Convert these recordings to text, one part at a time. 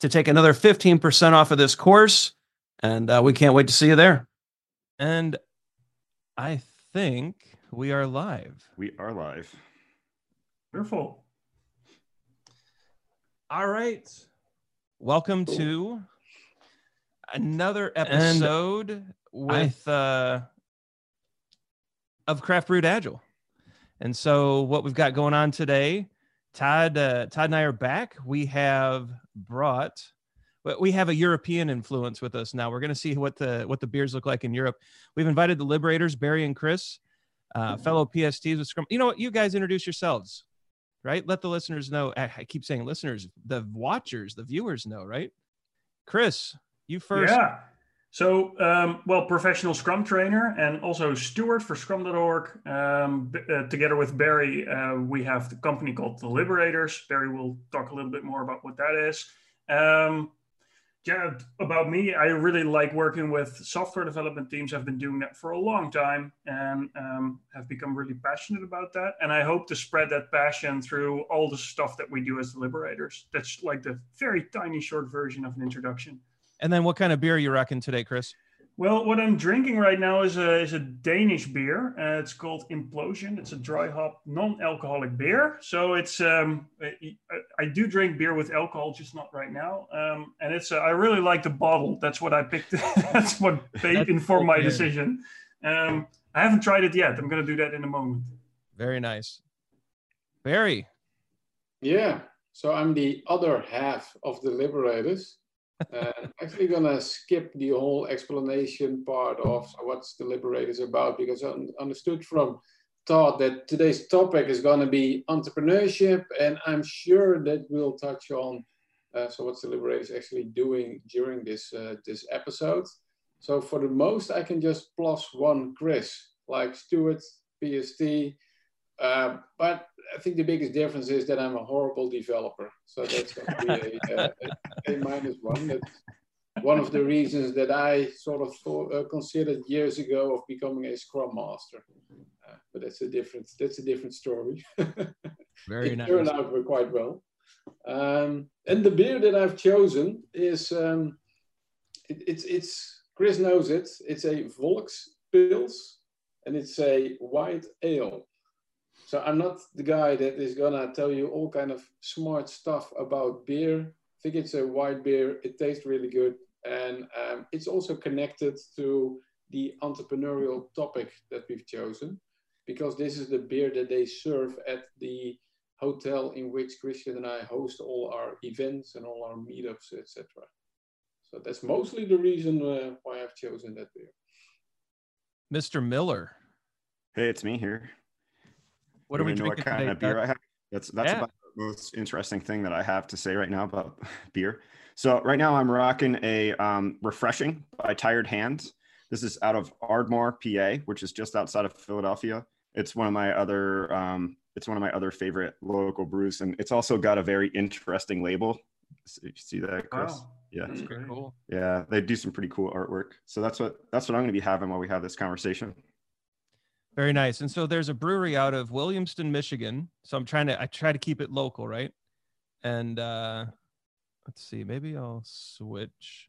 to take another 15% off of this course. And uh, we can't wait to see you there. And I think we are live. We are live. Wonderful. All right. Welcome to another episode and with I... uh of Craft Brewed Agile. And so what we've got going on today Todd, uh, Todd and I are back. We have brought, we have a European influence with us now. We're going to see what the what the beers look like in Europe. We've invited the Liberators, Barry and Chris, uh, fellow PSTs with Scrum. You know what? You guys introduce yourselves, right? Let the listeners know. I keep saying listeners, the watchers, the viewers know, right? Chris, you first. Yeah. So, um, well, professional Scrum trainer and also steward for Scrum.org. Um, uh, together with Barry, uh, we have the company called The Liberators. Barry will talk a little bit more about what that is. Um, yeah, about me, I really like working with software development teams. I've been doing that for a long time and um, have become really passionate about that. And I hope to spread that passion through all the stuff that we do as the Liberators. That's like the very tiny short version of an introduction. And then what kind of beer are you rocking today, Chris? Well, what I'm drinking right now is a, is a Danish beer. Uh, it's called Implosion. It's a dry hop, non-alcoholic beer. So it's um, I, I, do drink beer with alcohol, just not right now. Um, and it's uh, I really like the bottle. That's what I picked. That's what informed my decision. Um, I haven't tried it yet. I'm going to do that in a moment. Very nice, Barry. Yeah. So I'm the other half of the Liberators uh, actually gonna skip the whole explanation part of what's the Liberators about because I understood from Todd that today's topic is gonna be entrepreneurship, and I'm sure that we'll touch on uh, so what's the Liberators actually doing during this uh, this episode. So for the most, I can just plus one Chris, like steward, PST, uh, but I think the biggest difference is that I'm a horrible developer. So that's going to be a, a, a minus one. That's one of the reasons that I sort of thought, uh, considered years ago of becoming a Scrum Master. Uh, but that's a different that's a different story. Very nice. it nice. Turned out quite well. Um, and the beer that I've chosen is um, it, it's it's Chris knows it. It's a Volks Pils, and it's a white ale. So I'm not the guy that is gonna tell you all kind of smart stuff about beer. I think it's a white beer. It tastes really good, and um, it's also connected to the entrepreneurial topic that we've chosen, because this is the beer that they serve at the hotel in which Christian and I host all our events and all our meetups, etc. So that's mostly the reason uh, why I've chosen that beer. Mr. Miller. Hey, it's me here. What are we drinking what kind today, of beer I have? That's that's yeah. about the most interesting thing that I have to say right now about beer. So right now I'm rocking a um, refreshing by Tired Hands. This is out of Ardmore, PA, which is just outside of Philadelphia. It's one of my other um, it's one of my other favorite local brews, and it's also got a very interesting label. See that, Chris? Wow. Yeah, that's pretty cool. Yeah, they do some pretty cool artwork. So that's what that's what I'm going to be having while we have this conversation. Very nice. And so there's a brewery out of Williamston, Michigan. So I'm trying to I try to keep it local, right? And uh let's see, maybe I'll switch.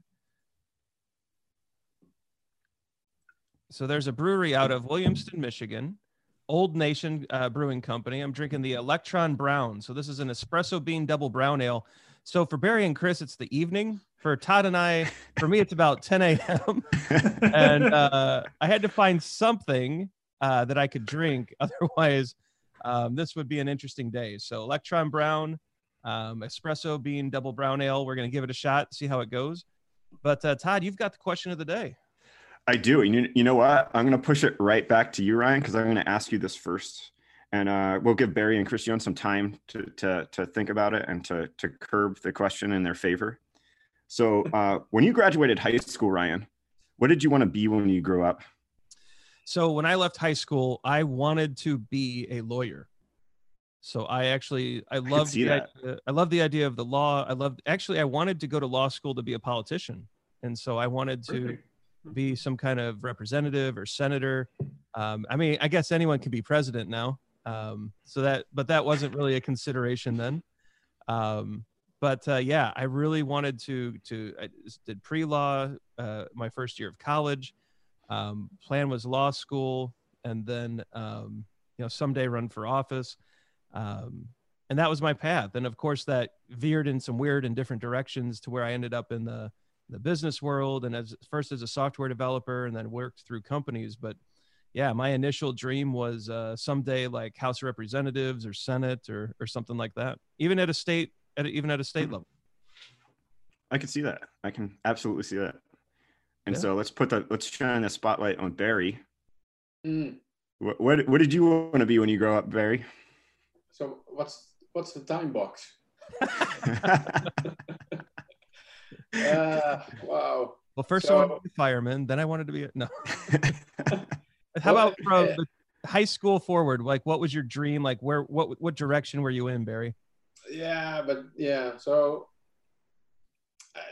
So there's a brewery out of Williamston, Michigan, Old Nation uh, Brewing Company. I'm drinking the Electron Brown. So this is an espresso bean double brown ale. So for Barry and Chris, it's the evening. For Todd and I, for me, it's about 10 a.m. and uh, I had to find something uh, that I could drink. Otherwise, um, this would be an interesting day. So Electron Brown, um, espresso bean double brown ale. We're going to give it a shot, see how it goes. But uh, Todd, you've got the question of the day. I do. You, you know what? I'm going to push it right back to you, Ryan, because I'm going to ask you this first. And uh, we'll give Barry and Christian some time to, to, to think about it and to, to curb the question in their favor. So, uh, when you graduated high school, Ryan, what did you want to be when you grew up? So, when I left high school, I wanted to be a lawyer. So I actually I love the idea, I love the idea of the law. I loved actually I wanted to go to law school to be a politician, and so I wanted to Perfect be some kind of representative or senator. Um, I mean, I guess anyone can be president now. Um, so that, but that wasn't really a consideration then. Um, but uh, yeah, I really wanted to to I did pre law uh, my first year of college. Um, plan was law school, and then um, you know someday run for office. Um, and that was my path. And of course, that veered in some weird and different directions to where I ended up in the the business world and as first as a software developer and then worked through companies. But yeah my initial dream was uh, someday like house of representatives or senate or or something like that even at a state at a, even at a state level. I can see that. I can absolutely see that and yeah. so let's put the let's shine the spotlight on barry mm. what, what what did you want to be when you grow up barry so what's what's the time box uh, wow. Well, first so, I wanted to be a fireman, then I wanted to be a, no. How about from the high school forward? Like, what was your dream? Like, where, what, what direction were you in, Barry? Yeah, but yeah, so I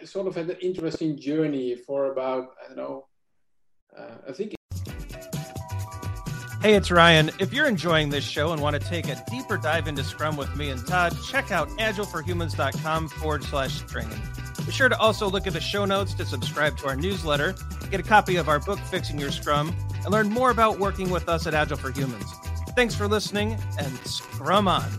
sort of had an interesting journey for about I don't know. Uh, I think Hey, it's Ryan. If you're enjoying this show and want to take a deeper dive into Scrum with me and Todd, check out agileforhumans.com forward slash training. Be sure to also look at the show notes to subscribe to our newsletter, get a copy of our book, Fixing Your Scrum, and learn more about working with us at Agile for Humans. Thanks for listening and Scrum on.